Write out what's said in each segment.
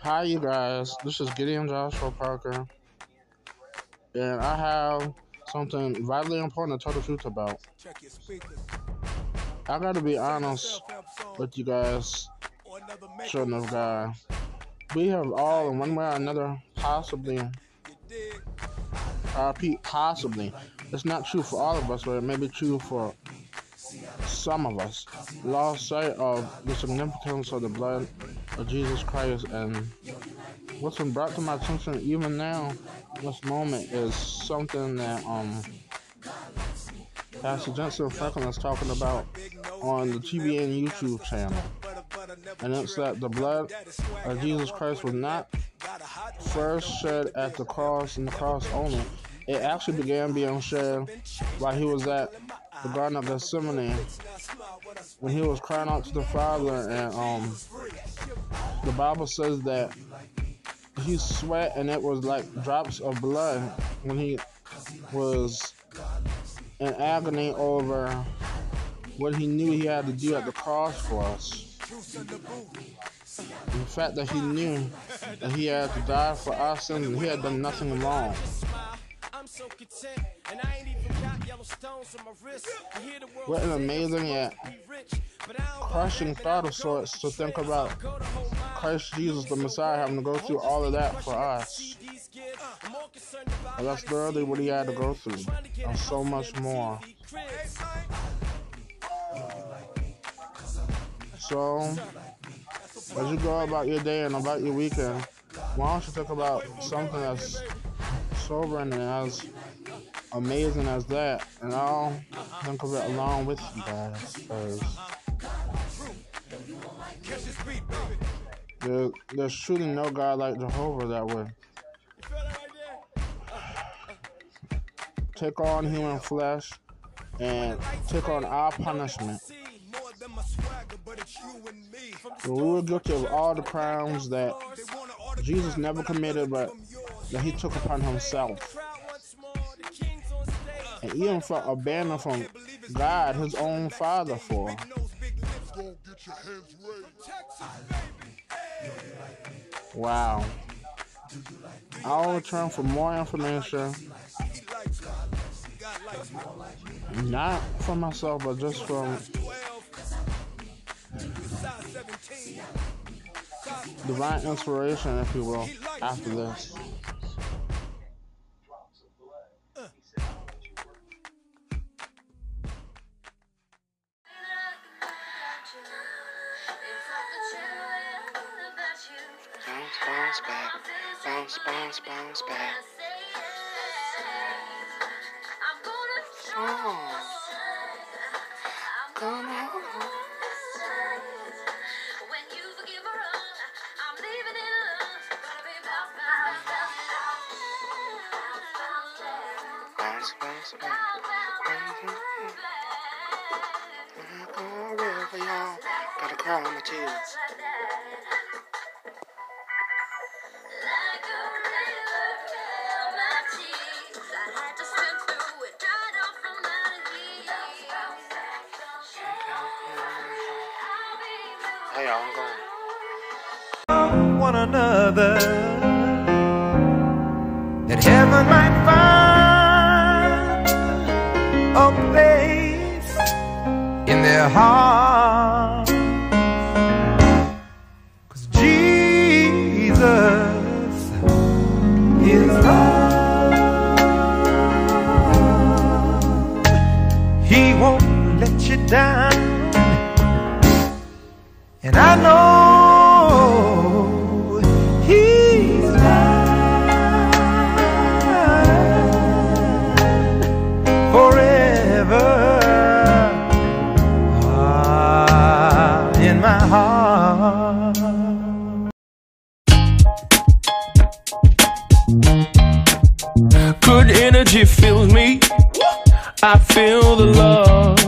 Hi, you guys. This is Gideon Joshua Parker, and I have something vitally important to tell the truth about. I gotta be honest with you guys, children of God. We have all, in one way or another, possibly, uh, I repeat, possibly. It's not true for all of us, but it may be true for some of us lost sight of the significance of the blood of Jesus Christ and what's been brought to my attention even now this moment is something that um Pastor Jentezen Franklin is talking about on the TBN YouTube channel. And it's that the blood of Jesus Christ was not first shed at the cross and the cross only. It actually began being shed while he was at the Garden of Gethsemane when he was crying out to the Father, and um, the Bible says that he sweat and it was like drops of blood when he was in agony over what he knew he had to do at the cross for us. The fact that he knew that he had to die for our sins and he had done nothing wrong. What an amazing yet crushing thought of sorts to think about Christ Jesus, the Messiah, having to go through all of that for us. But that's literally what he had to go through, and so much more. So, as you go about your day and about your weekend, why don't you think about something that's sobering and as amazing as that, and I'll think of it along with you guys, there, there's truly no God like Jehovah that would take on human flesh and take on our punishment. we were guilty of all the crimes that Jesus never committed, but that he took upon himself. And even for abandoned from God, his own father, for. Wow. I'll return for more information. Not for myself, but just from divine inspiration, if you will, after this. Bounce bounce back, bounce, bounce, bounce back. Oh, come on. Bounce, bounce back. Wherever y'all gotta cry on the tears. He won't let you down. And I know I feel the love.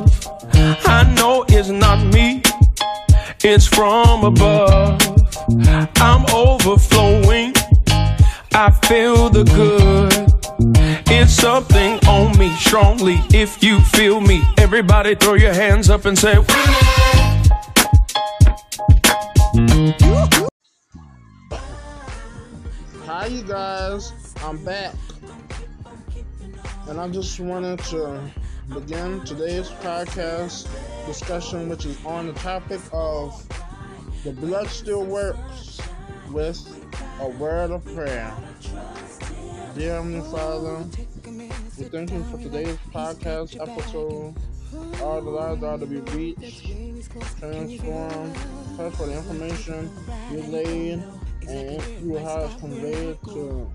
I know it's not me, it's from above. I'm overflowing. I feel the good. It's something on me strongly. If you feel me, everybody throw your hands up and say, Hi, you guys. I'm back. And I just wanted to begin today's podcast discussion, which is on the topic of the blood still works with a word of prayer. Dear Heavenly Father, we thank you for today's podcast episode. All the lives are to be reached, transformed, touch for the information you laid and you have conveyed to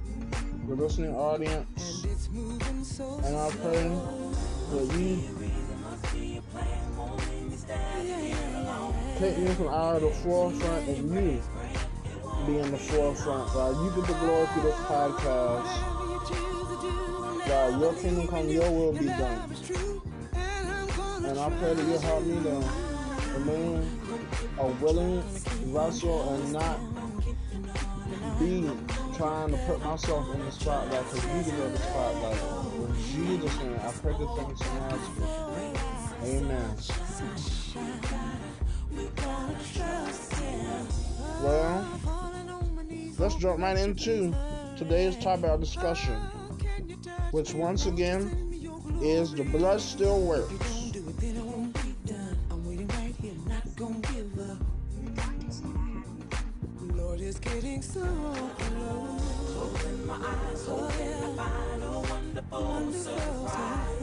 the listening audience. And I pray that you take me from out of the forefront and you be in the forefront. God, you get the glory through this podcast. God, your kingdom come, your will be done. And I pray that you'll help me to remain a willing vessel and not be trying to put myself in the spotlight because you deserve the spotlight. In Jesus' name, I pray this thing and ask you. Amen. Well, let's jump right into today's topic of discussion, which once again is the blood still works. Getting so close. Oh, open my eyes, open, I find a wonderful, wonderful surprise.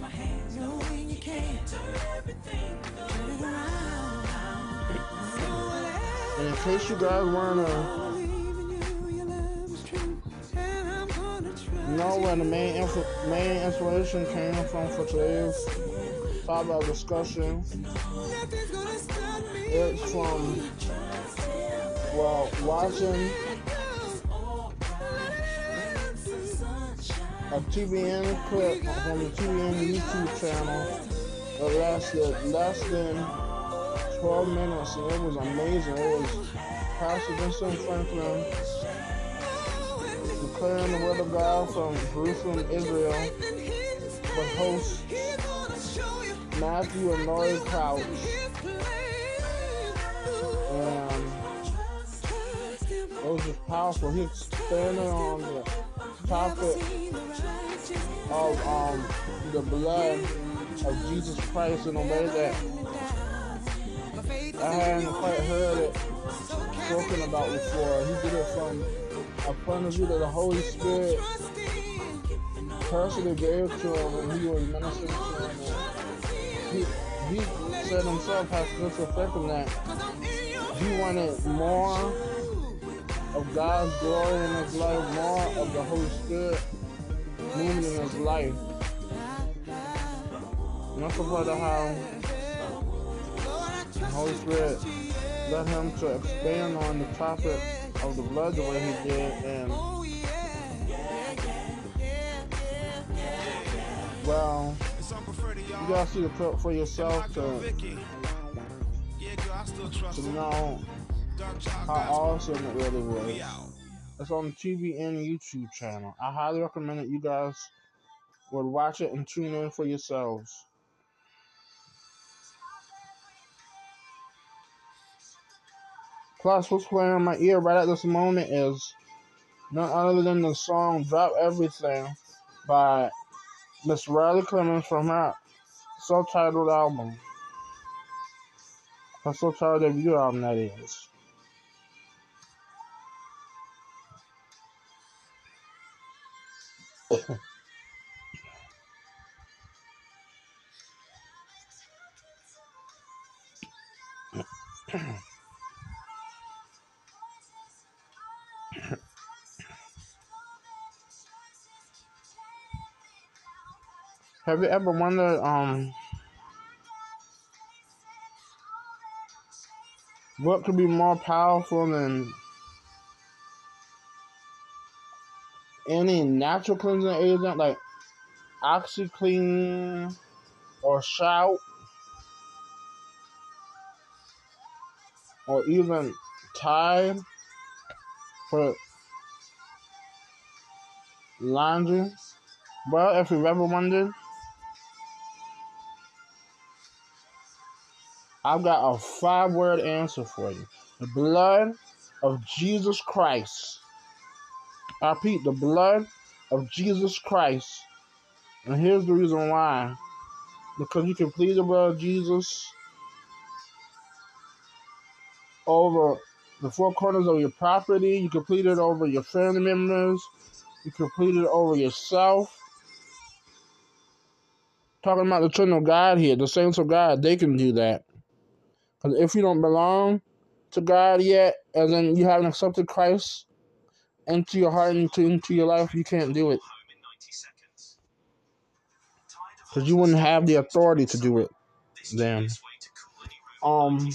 My hands knowing you can't turn everything around. And in case you guys wanna know where the main inf- main inspiration came from for today's topic of discussion, it's from well, watching a TBN clip from the TBN YouTube channel that lasted less than 12 minutes and it was amazing. It was Pastor Jentezen Franklin declaring the word of God from Jerusalem, Israel, with hosts Matthew and Lori Crouch. It was powerful. He's standing on the topic of um, the blood of Jesus Christ in a way that I hadn't quite heard it spoken about before. He did it from a point of view that the Holy Spirit personally gave to him when he was ministering to him. He, he said himself, Pastor Mr. Franklin, that he wanted more of God's glory in his life, more of the Holy Spirit moving in his life. That's about how the Holy Spirit led him to expand on the topic of the blood the way he did and well you gotta see the clip for yourself to to know how awesome it really was. It's on the TBN YouTube channel. I highly recommend that you guys would watch it and tune in for yourselves. Plus, what's playing in my ear right at this moment is none other than the song Drop Everything by Miss Riley Clemmons from her self-titled album. Her self-titled debut album, that is. Have you ever wondered, um, what could be more powerful than any natural cleansing agent like OxiClean or Shout or even Tide for laundry? Well, if you've ever wondered, I've got a five word answer for you. The blood of Jesus Christ I repeat, the blood of Jesus Christ. And here's the reason why. Because you can plead the blood of Jesus over the four corners of your property. You can plead it over your family members. You can plead it over yourself. Talking about the children of God here, the saints of God, they can do that. Because if you don't belong to God yet, as in you haven't accepted Christ into your heart and into, into your life, you can't do it. Because you wouldn't have the authority to do it then. Um,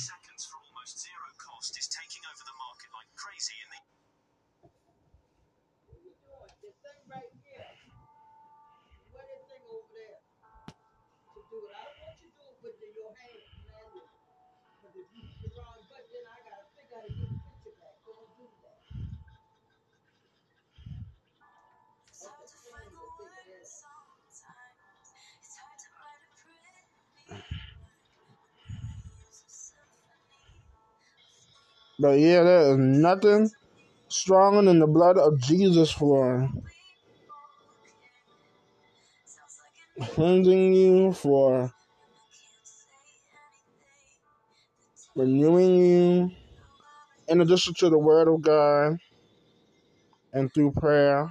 But yeah, there is nothing stronger than the blood of Jesus for cleansing you, for renewing you, in addition to the Word of God and through prayer,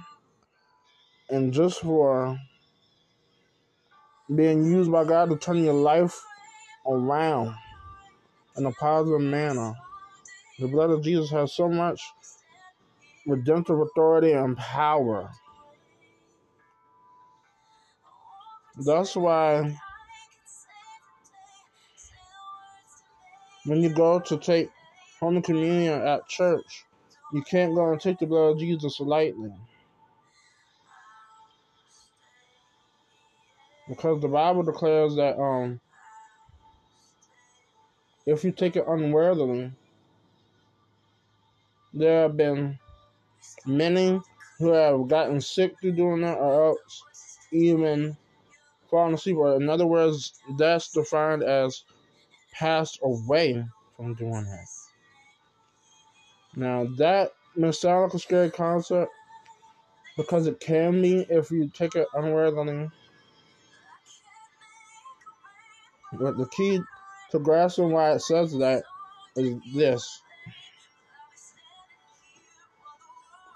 and just for being used by God to turn your life around in a positive manner. The blood of Jesus has so much redemptive authority and power. That's why when you go to take Holy Communion at church, you can't go and take the blood of Jesus lightly. Because the Bible declares that um if you take it unworthily, there have been many who have gotten sick through doing that, or else even falling asleep. Or in other words, that's defined as passed away from doing that. Now that may sound like a scary concept because it can be if you take it unworthily. But the key to grasping why it says that is this.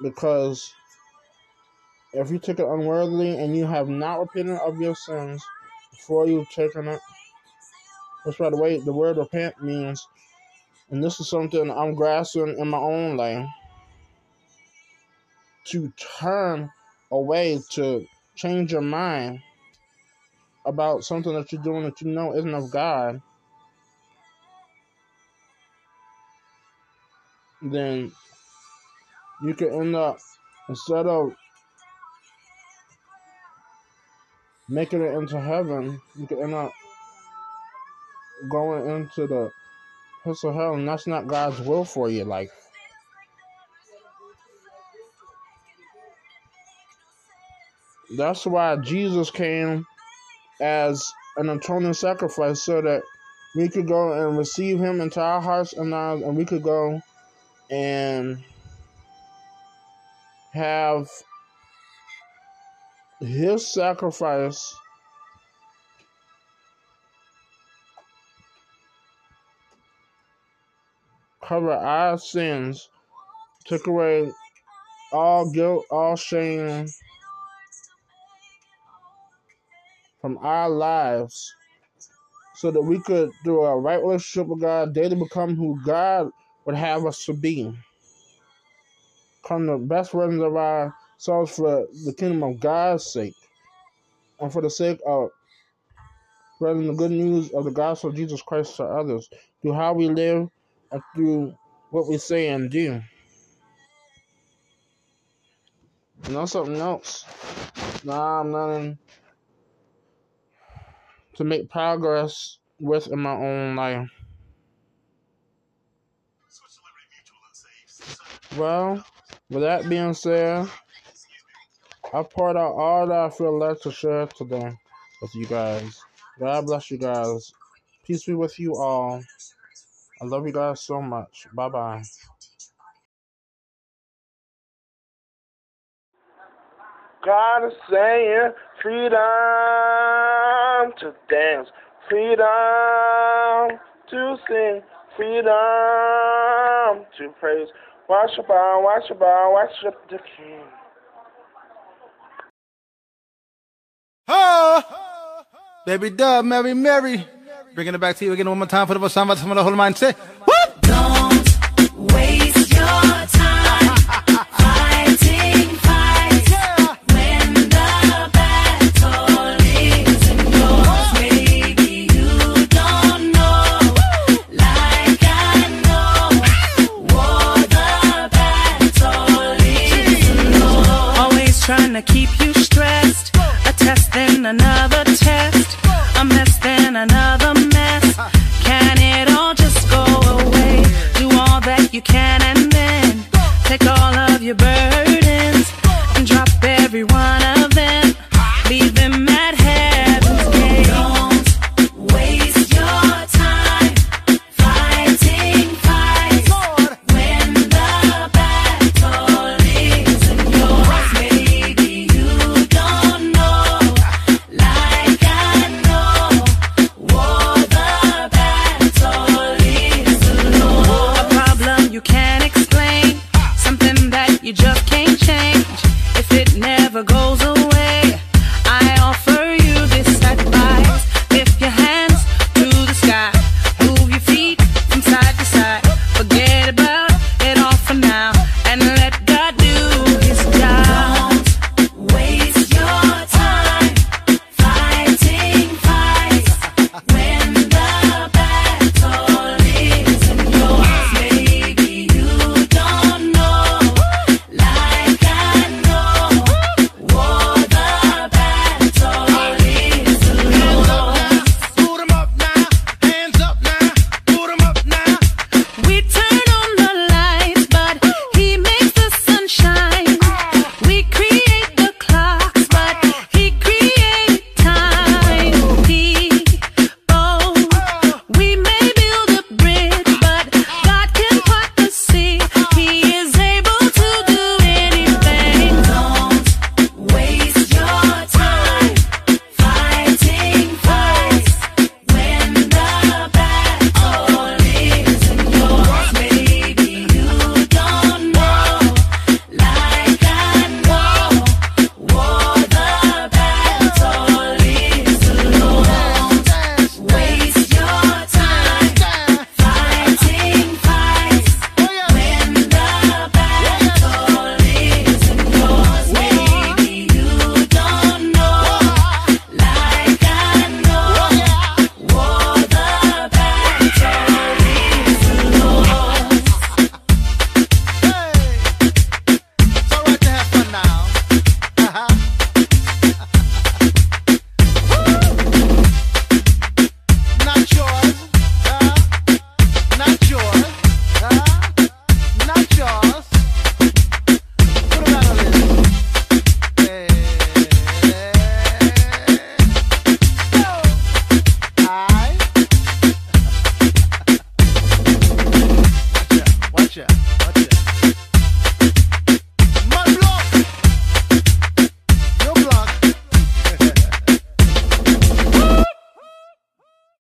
Because if you took it unworthily and you have not repented of your sins before you've taken it, which by the way, the word repent means, and this is something I'm grasping in my own life, to turn away, to change your mind about something that you're doing that you know isn't of God, then you could end up, instead of making it into heaven, you could end up going into the pits of hell, and that's not God's will for you. Like, That's why Jesus came as an atoning sacrifice so that we could go and receive him into our hearts and lives, and we could go and have his sacrifice cover our sins, took away all guilt, all shame from our lives so that we could, through a right relationship with God, daily become who God would have us to be. Become the best versions of our ourselves for the kingdom of God's sake and for the sake of spreading the good news of the gospel of Jesus Christ to others through how we live and through what we say and do. You know something else? Nah, I'm learning to make progress with in my own life. Well, with that being said, I poured out all that I feel led to share today with you guys. God bless you guys. Peace be with you all. I love you guys so much. Bye bye. God is saying freedom to dance, freedom to sing, freedom to praise. Worship on, worship on, worship the King. Oh, baby dub, Mary, Mary. Bringing it back to you again one more time for the first time. Some of the whole mind say, what? Don't waste you can it never goes.